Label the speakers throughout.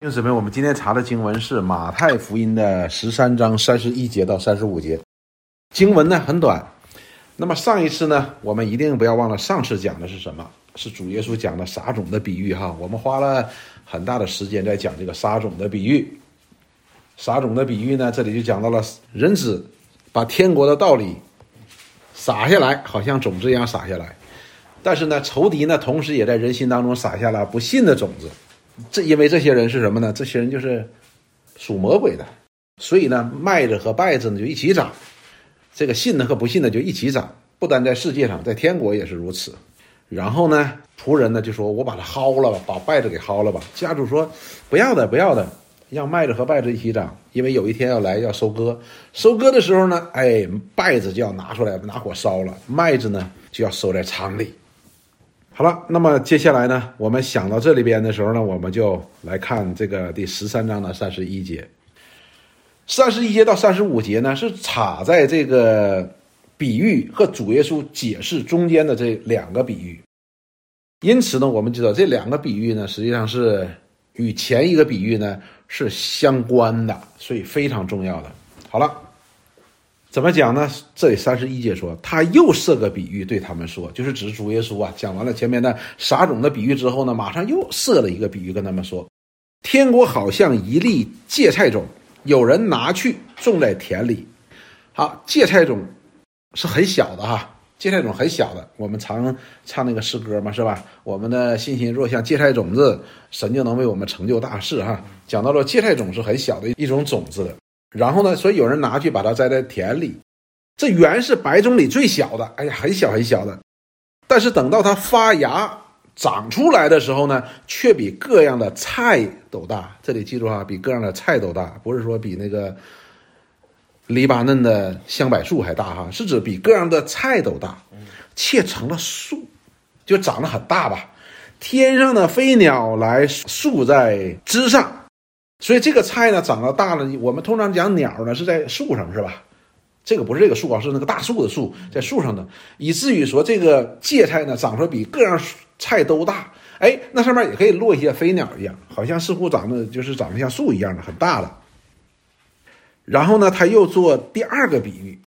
Speaker 1: 弟兄姊妹，我们今天查的经文是马太福音的十三章三十一节到三十五节，经文呢很短。那么上一次呢，我们一定不要忘了上次讲的是什么？是主耶稣讲的撒种的比喻哈。我们花了很大的时间在讲这个撒种的比喻。撒种的比喻呢，这里就讲到了人子把天国的道理撒下来，好像种子一样撒下来，但是呢，仇敌呢，同时也在人心当中撒下了不信的种子。这因为这些人是什么呢？这些人就是属魔鬼的，所以呢，麦子和稗子呢就一起长，这个信的和不信的就一起长。不单在世界上，在天国也是如此。然后呢，仆人呢就说：“我把它薅了吧，把稗子给薅了吧。”家主说：“不要的，不要的，让麦子和稗子一起长，因为有一天要来要收割。收割的时候呢，哎，稗子就要拿出来拿火烧了，麦子呢就要收在仓里。”好了，那么接下来呢，我们想到这里边的时候呢，我们就来看这个第十三章的三十一节。三十一节到三十五节呢，是插在这个比喻和主耶稣解释中间的这两个比喻。因此呢，我们知道这两个比喻呢，实际上是与前一个比喻呢是相关的，所以非常重要的。好了。怎么讲呢？这里三十一节说，他又设个比喻对他们说，就是指主耶稣啊。讲完了前面的撒种的比喻之后呢，马上又设了一个比喻跟他们说，天国好像一粒芥菜种，有人拿去种在田里。好，芥菜种是很小的哈，芥菜种很小的。我们常唱那个诗歌嘛，是吧？我们的信心若像芥菜种子，神就能为我们成就大事哈。讲到了芥菜种是很小的一种种子的。然后呢？所以有人拿去把它栽在田里，这原是白种里最小的，哎呀，很小很小的。但是等到它发芽长出来的时候呢，却比各样的菜都大。这里记住哈，比各样的菜都大，不是说比那个黎巴嫩的香柏树还大哈，是指比各样的菜都大，且成了树，就长得很大吧。天上的飞鸟来宿在枝上。所以这个菜呢，长到大了，我们通常讲鸟呢是在树上，是吧？这个不是这个树啊，是那个大树的树，在树上的，以至于说这个芥菜呢，长出来比各样菜都大。哎，那上面也可以落一些飞鸟一样，好像似乎长得就是长得像树一样的，很大了。然后呢，他又做第二个比喻，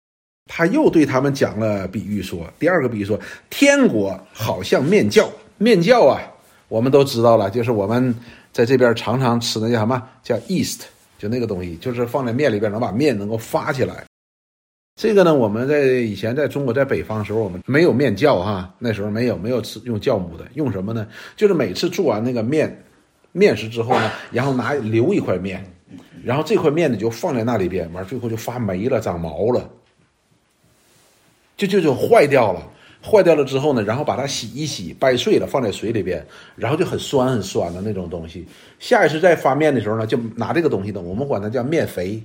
Speaker 1: 他又对他们讲了比喻，说第二个比喻说，天国好像面教，面教啊，我们都知道了，就是我们。在这边常常吃那叫什么叫 east，就那个东西，就是放在面里边能把面能够发起来。这个呢，我们在以前在中国在北方的时候，我们没有面酵哈，那时候没有没有吃用酵母的，用什么呢？就是每次做完那个面面食之后呢，然后拿留一块面，然后这块面呢就放在那里边，完最后就发霉了，长毛了，就就就坏掉了。坏掉了之后呢，然后把它洗一洗，掰碎了放在水里边，然后就很酸很酸的那种东西。下一次再发面的时候呢，就拿这个东西呢，我们管它叫面肥，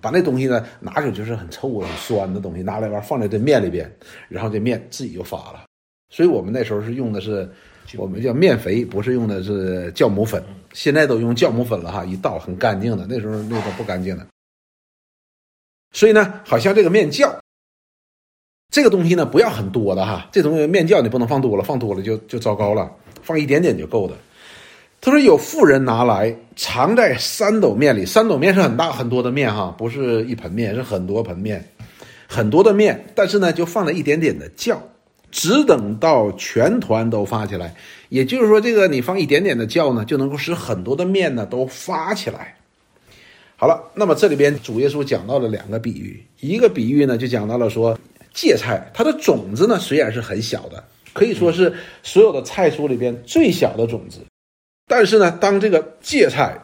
Speaker 1: 把那东西呢拿出就是很臭很酸的东西拿来玩放在这面里边，然后这面自己就发了。所以我们那时候是用的是我们叫面肥，不是用的是酵母粉。现在都用酵母粉了哈，一倒很干净的，那时候那个不干净的。所以呢，好像这个面酵。这个东西呢，不要很多的哈。这东西面酵你不能放多了，放多了就就糟糕了。放一点点就够的。他说有富人拿来藏在三斗面里，三斗面是很大很多的面哈，不是一盆面，是很多盆面，很多的面。但是呢，就放了一点点的酵，只等到全团都发起来。也就是说，这个你放一点点的酵呢，就能够使很多的面呢都发起来。好了，那么这里边主耶稣讲到了两个比喻，一个比喻呢就讲到了说。芥菜，它的种子呢虽然是很小的，可以说是所有的菜蔬里边最小的种子，但是呢，当这个芥菜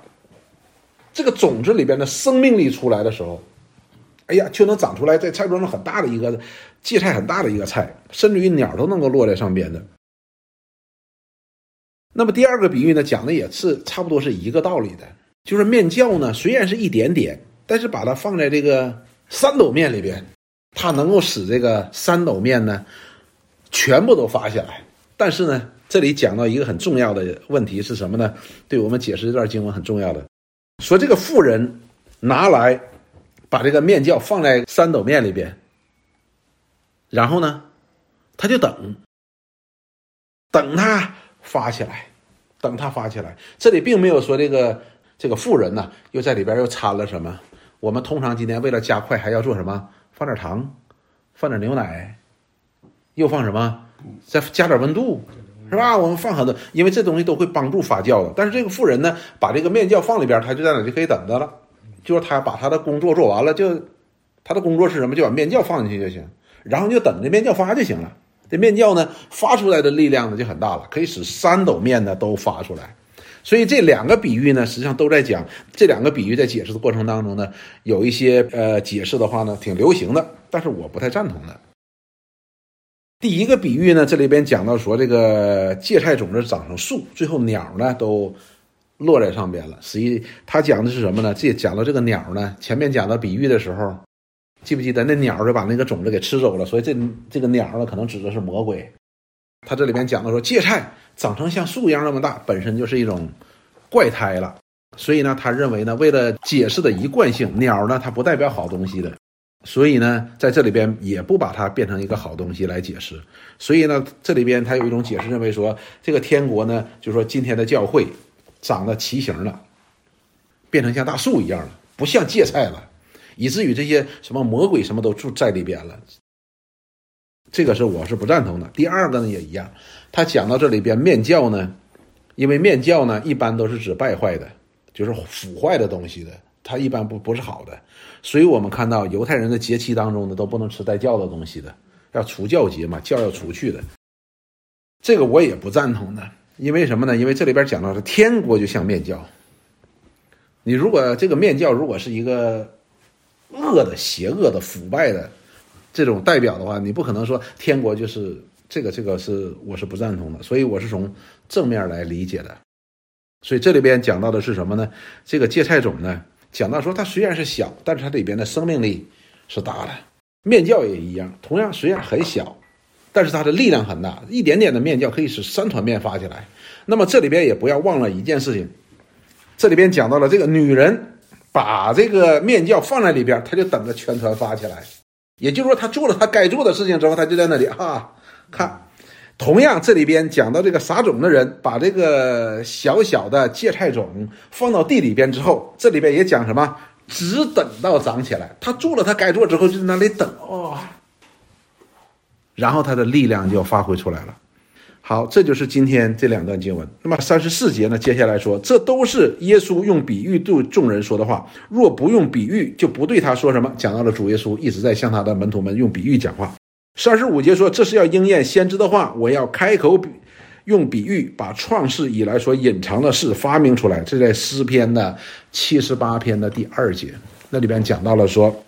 Speaker 1: 这个种子里边的生命力出来的时候，哎呀，就能长出来在菜桌上很大的一个芥菜，很大的一个菜，甚至于鸟都能够落在上边的。那么第二个比喻呢，讲的也是差不多是一个道理的，就是面酵呢虽然是一点点，但是把它放在这个三斗面里边。它能够使这个三斗面呢，全部都发下来。但是呢，这里讲到一个很重要的问题是什么呢？对我们解释这段经文很重要的，说这个妇人拿来把这个面酵放在三斗面里边，然后呢，他就等，等它发起来，等它发起来。这里并没有说这个。这个妇人呢，又在里边又掺了什么？我们通常今天为了加快，还要做什么？放点糖，放点牛奶，又放什么？再加点温度，是吧？我们放很多，因为这东西都会帮助发酵的。但是这个妇人呢，把这个面酵放里边，他就在那就可以等着了。就是他把他的工作做完了，就他的工作是什么？就把面酵放进去就行，然后就等着面酵发就行了。这面酵呢，发出来的力量呢就很大了，可以使三斗面呢都发出来。所以这两个比喻呢，实际上都在讲这两个比喻在解释的过程当中呢，有一些呃解释的话呢挺流行的，但是我不太赞同的。第一个比喻呢，这里边讲到说这个芥菜种子长成树，最后鸟呢都落在上边了。实际他讲的是什么呢？这讲到这个鸟呢，前面讲到比喻的时候，记不记得那鸟就把那个种子给吃走了？所以这这个鸟呢，可能指的是魔鬼。他这里边讲到说芥菜。长成像树一样那么大，本身就是一种怪胎了。所以呢，他认为呢，为了解释的一贯性，鸟呢它不代表好东西的，所以呢，在这里边也不把它变成一个好东西来解释。所以呢，这里边他有一种解释，认为说这个天国呢，就是说今天的教会长得畸形了，变成像大树一样了，不像芥菜了，以至于这些什么魔鬼什么都住在里边了。这个是我是不赞同的。第二个呢也一样，他讲到这里边面教呢，因为面教呢一般都是指败坏的，就是腐坏的东西的，它一般不不是好的。所以我们看到犹太人的节期当中呢都不能吃带教的东西的，要除教节嘛，教要除去的。这个我也不赞同的，因为什么呢？因为这里边讲到是天国就像面教，你如果这个面教如果是一个恶的、邪恶的、腐败的。这种代表的话，你不可能说天国就是这个，这个是我是不赞同的，所以我是从正面来理解的。所以这里边讲到的是什么呢？这个芥菜种呢，讲到说它虽然是小，但是它里边的生命力是大的。面教也一样，同样虽然很小，但是它的力量很大，一点点的面教可以使三团面发起来。那么这里边也不要忘了一件事情，这里边讲到了这个女人把这个面教放在里边，她就等着全团发起来。也就是说，他做了他该做的事情之后，他就在那里啊看。同样，这里边讲到这个撒种的人，把这个小小的芥菜种放到地里边之后，这里边也讲什么？只等到长起来。他做了他该做之后，就在那里等哦，然后他的力量就发挥出来了。好，这就是今天这两段经文。那么三十四节呢？接下来说，这都是耶稣用比喻对众人说的话。若不用比喻，就不对他说什么。讲到了主耶稣一直在向他的门徒们用比喻讲话。三十五节说，这是要应验先知的话，我要开口比用比喻，把创世以来所隐藏的事发明出来。这在诗篇的七十八篇的第二节，那里边讲到了说，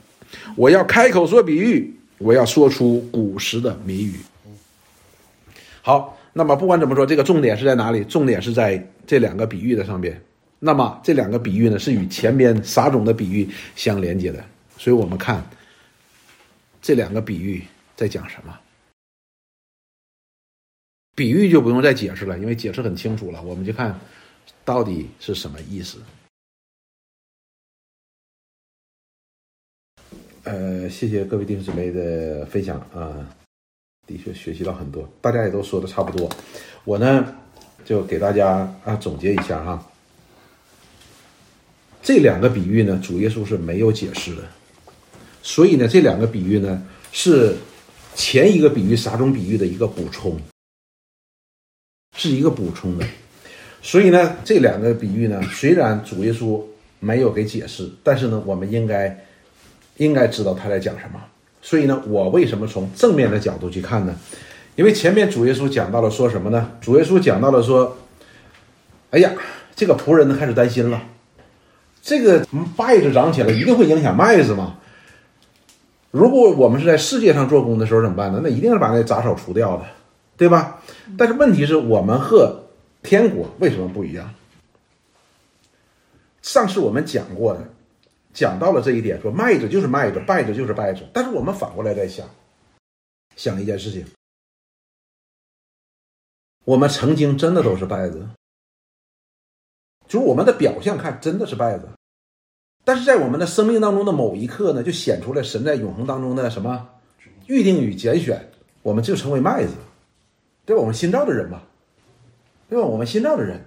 Speaker 1: 我要开口说比喻，我要说出古时的谜语。好。那么不管怎么说，这个重点是在哪里？重点是在这两个比喻的上边。那么这两个比喻呢，是与前边撒种的比喻相连接的。所以我们看这两个比喻在讲什么？比喻就不用再解释了，因为解释很清楚了。我们就看到底是什么意思。呃，谢谢各位弟兄姊妹的分享啊。的确学习到很多，大家也都说的差不多，我呢就给大家啊总结一下哈。这两个比喻呢，主耶稣是没有解释的，所以呢，这两个比喻呢是前一个比喻撒种比喻的一个补充，是一个补充的。所以呢，这两个比喻呢，虽然主耶稣没有给解释，但是呢，我们应该应该知道他在讲什么。所以呢，我为什么从正面的角度去看呢？因为前面主耶稣讲到了说什么呢？主耶稣讲到了说：“哎呀，这个仆人呢开始担心了，这个麦子长起来一定会影响麦子嘛？如果我们是在世界上做工的时候怎么办呢？那一定是把那杂草除掉的，对吧？但是问题是我们和天国为什么不一样？上次我们讲过的。”讲到了这一点，说麦子就是麦子，败子就是败子。但是我们反过来在想，想一件事情：我们曾经真的都是败子，就是我们的表象看真的是败子，但是在我们的生命当中的某一刻呢，就显出来神在永恒当中的什么预定与拣选，我们就成为麦子，对吧？我们新造的人嘛，对吧？我们新造的人。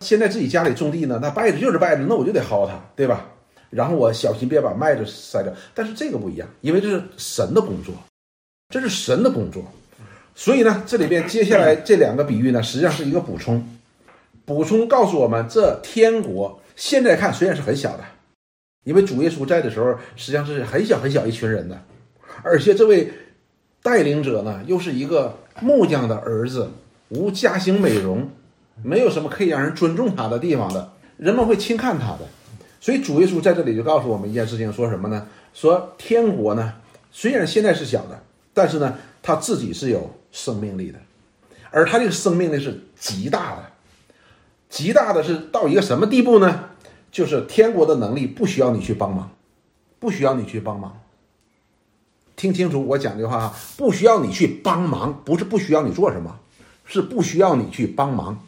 Speaker 1: 现在自己家里种地呢，那败子就是败子，那我就得薅他，对吧？然后我小心别把麦子塞掉。但是这个不一样，因为这是神的工作，这是神的工作。所以呢，这里边接下来这两个比喻呢，实际上是一个补充，补充告诉我们，这天国现在看虽然是很小的，因为主耶稣在的时候实际上是很小很小一群人的，而且这位带领者呢，又是一个木匠的儿子，无家庭美容，没有什么可以让人尊重他的地方的，人们会轻看他的。所以主耶稣在这里就告诉我们一件事情，说什么呢？说天国呢，虽然现在是小的，但是呢，他自己是有。生命力的，而他这个生命力是极大的，极大的是到一个什么地步呢？就是天国的能力不需要你去帮忙，不需要你去帮忙。听清楚我讲的话不需要你去帮忙，不是不需要你做什么，是不需要你去帮忙。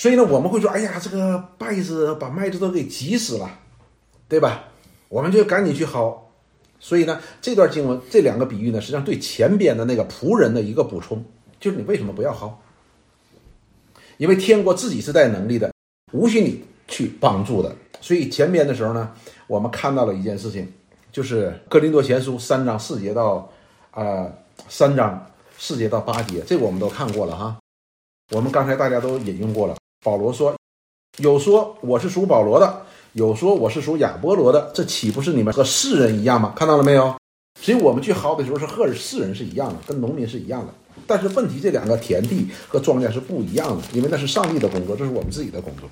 Speaker 1: 所以呢，我们会说：“哎呀，这个稗子把麦子都给挤死了，对吧？”我们就赶紧去薅。所以呢，这段经文这两个比喻呢，实际上对前边的那个仆人的一个补充，就是你为什么不要薅？因为天国自己是带能力的，无需你去帮助的。所以前边的时候呢，我们看到了一件事情，就是《哥林多前书》三章四节到啊三章四节到八节，这个我们都看过了哈。我们刚才大家都引用过了。保罗说：“有说我是属保罗的。”有说我是属亚波罗的，这岂不是你们和世人一样吗？看到了没有？所以我们去薅的时候是和世人是一样的，跟农民是一样的。但是问题，这两个田地和庄稼是不一样的，因为那是上帝的工作，这是我们自己的工作。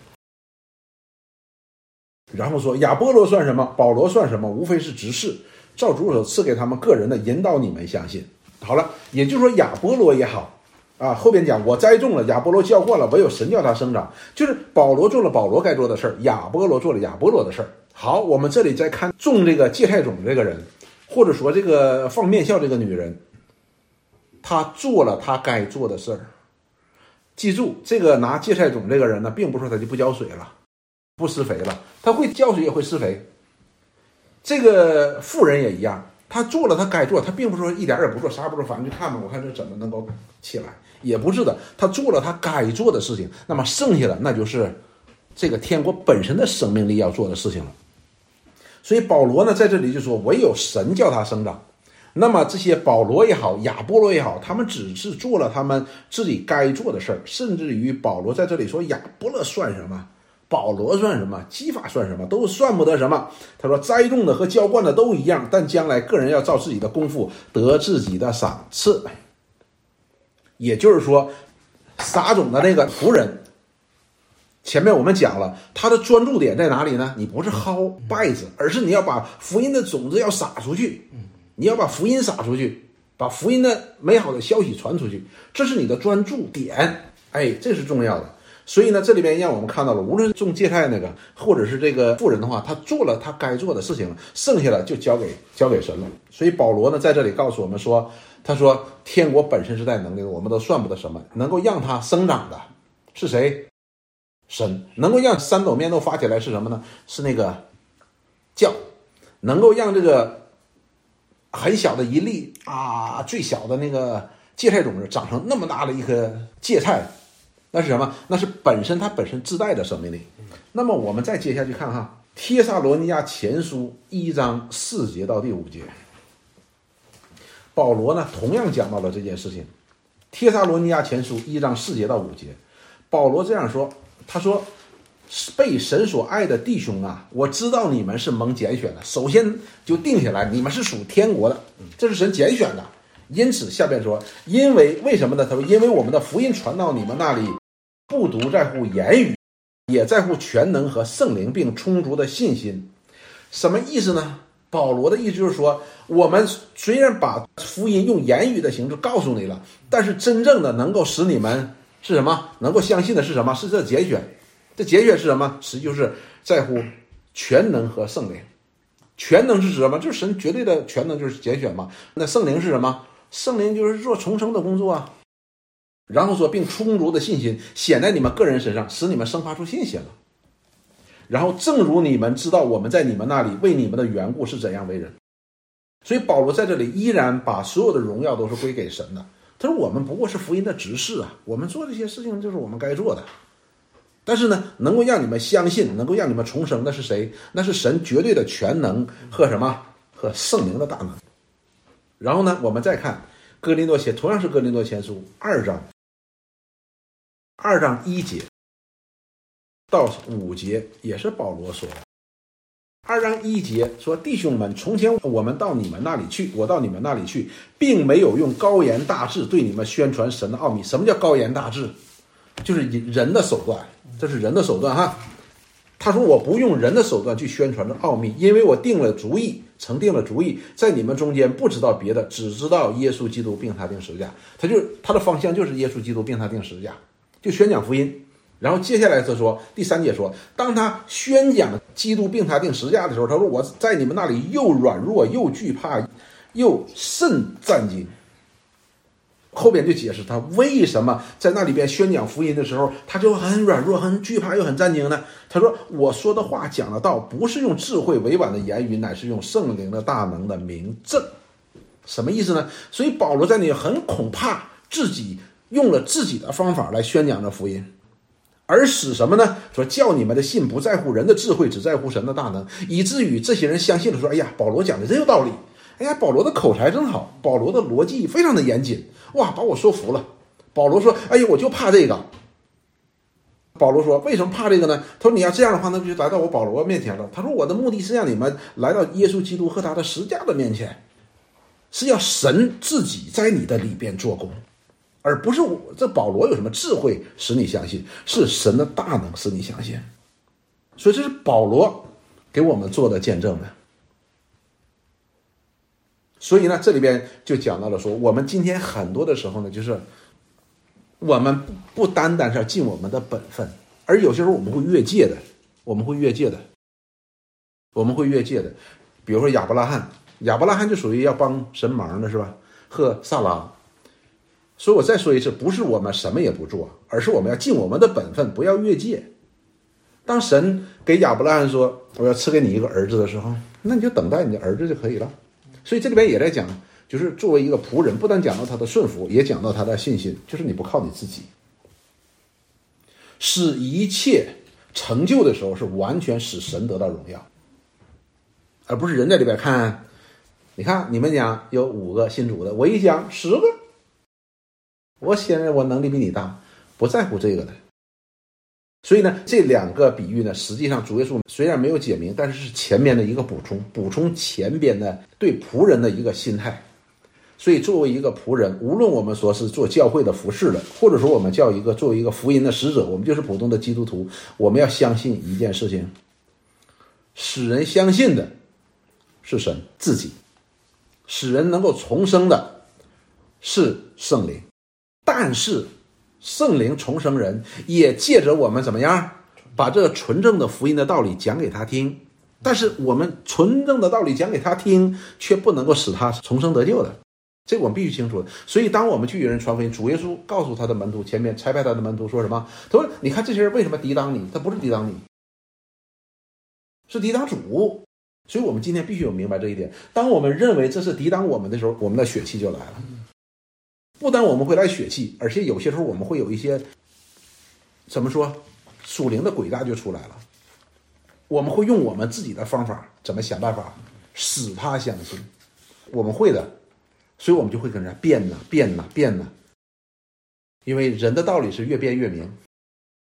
Speaker 1: 然后说亚波罗算什么？保罗算什么？无非是执事，照主所赐给他们个人的引导，你们相信。好了，也就是说亚波罗也好。啊，后边讲我栽种了，亚波罗浇灌了，唯有神叫它生长。就是保罗做了保罗该做的事儿，亚波罗做了亚波罗的事儿。好，我们这里再看种这个芥菜种这个人，或者说这个放面笑这个女人，她做了她该做的事儿。记住，这个拿芥菜种这个人呢，并不是说他就不浇水了，不施肥了，他会浇水也会施肥。这个富人也一样。他做了他该做，他并不是说一点也不做，啥也不做，反正就看吧，我看这怎么能够起来，也不是的。他做了他该做的事情，那么剩下的那就是这个天国本身的生命力要做的事情了。所以保罗呢在这里就说，唯有神叫他生长。那么这些保罗也好，亚波罗也好，他们只是做了他们自己该做的事儿，甚至于保罗在这里说，亚波罗算什么？保罗算什么？基法算什么？都算不得什么。他说：“栽种的和浇灌的都一样，但将来个人要照自己的功夫得自己的赏赐。”也就是说，撒种的那个仆人，前面我们讲了，他的专注点在哪里呢？你不是薅稗子，而是你要把福音的种子要撒出去，你要把福音撒出去，把福音的美好的消息传出去，这是你的专注点。哎，这是重要的。所以呢，这里边让我们看到了，无论是种芥菜那个，或者是这个富人的话，他做了他该做的事情了，剩下的就交给交给神了。所以保罗呢，在这里告诉我们说，他说天国本身是带能力的，我们都算不得什么，能够让它生长的是谁？神能够让三斗面都发起来是什么呢？是那个叫，能够让这个很小的一粒啊，最小的那个芥菜种子长成那么大的一颗芥菜。那是什么？那是本身它本身自带的生命力。那么我们再接下去看哈，《帖撒罗尼迦前书》一章四节到第五节，保罗呢同样讲到了这件事情，《帖撒罗尼亚前书》一章四节到五节，保罗这样说：“他说，被神所爱的弟兄啊，我知道你们是蒙拣选的，首先就定下来，你们是属天国的，这是神拣选的。因此下边说，因为为什么呢？他说，因为我们的福音传到你们那里。”不独在乎言语，也在乎全能和圣灵，并充足的信心。什么意思呢？保罗的意思就是说，我们虽然把福音用言语的形式告诉你了，但是真正的能够使你们是什么？能够相信的是什么？是这节选。这节选是什么？实际就是在乎全能和圣灵。全能是指什么？就是神绝对的全能，就是节选嘛。那圣灵是什么？圣灵就是做重生的工作啊。然后说，并充足的信心显在你们个人身上，使你们生发出信心了。然后，正如你们知道我们在你们那里为你们的缘故是怎样为人，所以保罗在这里依然把所有的荣耀都是归给神的。他说：“我们不过是福音的执事啊，我们做这些事情就是我们该做的。但是呢，能够让你们相信，能够让你们重生，的是谁？那是神绝对的全能和什么？和圣灵的大能。然后呢，我们再看哥林多前，同样是哥林多前书二章，二章一节到五节，也是保罗说的。二章一节说：“弟兄们，从前我们到你们那里去，我到你们那里去，并没有用高言大志对你们宣传神的奥秘。什么叫高言大志？就是人的手段，这是人的手段哈。他说我不用人的手段去宣传这奥秘，因为我定了主意，曾定了主意，在你们中间不知道别的，只知道耶稣基督并他定十字架。他就他的方向就是耶稣基督并他定十字架，就宣讲福音。”然后接下来他说，第三节说，当他宣讲基督并他定十架的时候，他说我在你们那里又软弱又惧怕，又甚战惊。后边就解释他为什么在那里边宣讲福音的时候，他就很软弱、很惧怕又很战惊呢？他说我说的话讲的道不是用智慧委婉的言语，乃是用圣灵的大能的明证。什么意思呢？所以保罗在那里很恐怕自己用了自己的方法来宣讲这福音。而使什么呢？说叫你们的信不在乎人的智慧，只在乎神的大能，以至于这些人相信了。说：“哎呀，保罗讲的真有道理。哎呀，保罗的口才真好，保罗的逻辑非常的严谨。哇，把我说服了。”保罗说：“哎呀，我就怕这个。”保罗说：“为什么怕这个呢？他说你要这样的话，那就来到我保罗面前了。他说我的目的是让你们来到耶稣基督和他的十架的面前，是要神自己在你的里边做工。”而不是我这保罗有什么智慧使你相信，是神的大能使你相信，所以这是保罗给我们做的见证的。所以呢，这里边就讲到了说，我们今天很多的时候呢，就是我们不单单是要尽我们的本分，而有些时候我们会越界的，我们会越界的，我们会越界的。比如说亚伯拉罕，亚伯拉罕就属于要帮神忙的是吧？和萨拉。所以我再说一次，不是我们什么也不做，而是我们要尽我们的本分，不要越界。当神给亚伯拉罕说我要赐给你一个儿子的时候，那你就等待你的儿子就可以了。所以这里边也在讲，就是作为一个仆人，不但讲到他的顺服，也讲到他的信心，就是你不靠你自己，使一切成就的时候是完全使神得到荣耀，而不是人在里边看。你看你们讲有五个信主的，我一讲十个。我显然我能力比你大，不在乎这个的。所以呢，这两个比喻呢，实际上主耶稣虽然没有解明，但是是前面的一个补充，补充前边的对仆人的一个心态。所以，作为一个仆人，无论我们说是做教会的服侍的，或者说我们叫一个作为一个福音的使者，我们就是普通的基督徒，我们要相信一件事情：使人相信的是神自己，使人能够重生的是圣灵。但是，圣灵重生人也借着我们怎么样，把这个纯正的福音的道理讲给他听。但是我们纯正的道理讲给他听，却不能够使他重生得救的，这我们必须清楚。所以，当我们去与人传福音，主耶稣告诉他的门徒，前面差派他的门徒说什么？他说：“你看这些人为什么抵挡你？他不是抵挡你，是抵挡主。”所以，我们今天必须有明白这一点。当我们认为这是抵挡我们的时候，我们的血气就来了。不但我们会来血气，而且有些时候我们会有一些，怎么说，属灵的诡诈就出来了。我们会用我们自己的方法，怎么想办法使他相信？我们会的，所以我们就会跟人家变呐，变呐，变呐。因为人的道理是越变越明，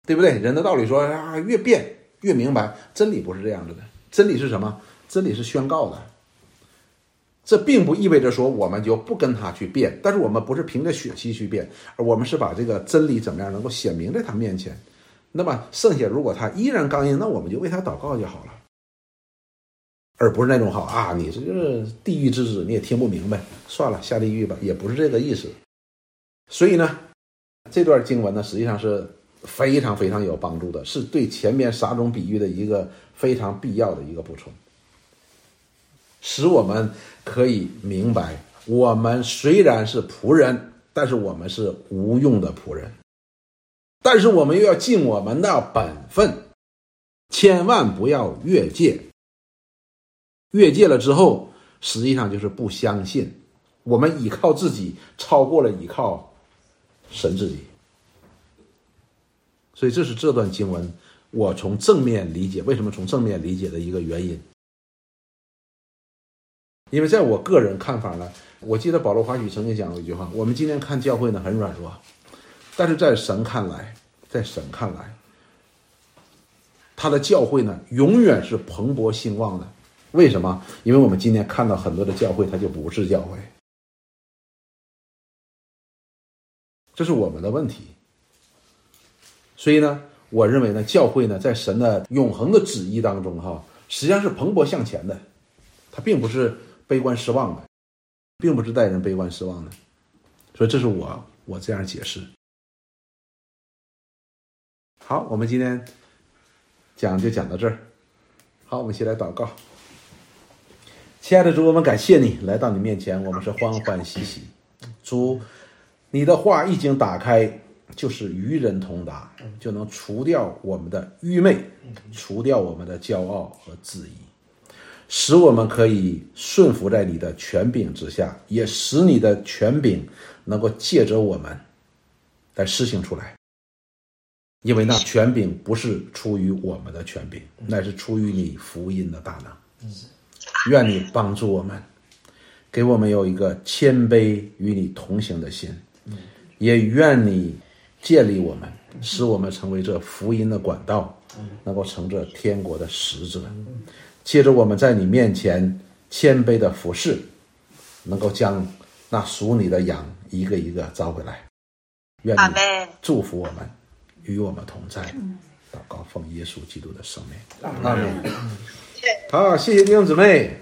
Speaker 1: 对不对？人的道理说啊，越变越明白。真理不是这样子的，真理是什么？真理是宣告的。这并不意味着说我们就不跟他去辩，但是我们不是凭着血气去辩，而我们是把这个真理怎么样能够显明在他面前。那么剩下如果他依然刚硬，那我们就为他祷告就好了，而不是那种好啊，你这就是地狱之子，你也听不明白，算了，下地狱吧，也不是这个意思。所以呢，这段经文呢，实际上是非常非常有帮助的，是对前面撒种比喻的一个非常必要的一个补充。使我们可以明白，我们虽然是仆人，但是我们是无用的仆人。但是我们又要尽我们的本分，千万不要越界。越界了之后，实际上就是不相信。我们依靠自己，超过了依靠神自己。所以这是这段经文我从正面理解为什么从正面理解的一个原因。因为在我个人看法呢，我记得保罗华许曾经讲过一句话：我们今天看教会呢很软弱，但是在神看来，在神看来，他的教会呢永远是蓬勃兴旺的。为什么？因为我们今天看到很多的教会，它就不是教会，这是我们的问题。所以呢，我认为呢，教会呢，在神的永恒的旨意当中，哈，实际上是蓬勃向前的，它并不是悲观失望的，并不是带人悲观失望的。所以，这是我我这样解释。好，我们今天讲就讲到这儿。好，我们先来祷告。亲爱的主，我们感谢你来到你面前，我们是欢欢喜喜。主，你的话一经打开，就是与人同达，就能除掉我们的愚昧，除掉我们的骄傲和质疑，使我们可以顺服在你的权柄之下，也使你的权柄能够借着我们来施行出来。因为那权柄不是出于我们的权柄，乃是出于你福音的大能。愿你帮助我们，给我们有一个谦卑与你同行的心，也愿你建立我们，使我们成为这福音的管道，能够成这天国的使者。借着我们在你面前谦卑的服侍，能够将那属你的羊一个一个招回来。愿你祝福我们，与我们同在。祷告奉耶稣基督的圣名，阿门。好，谢谢弟兄姊妹。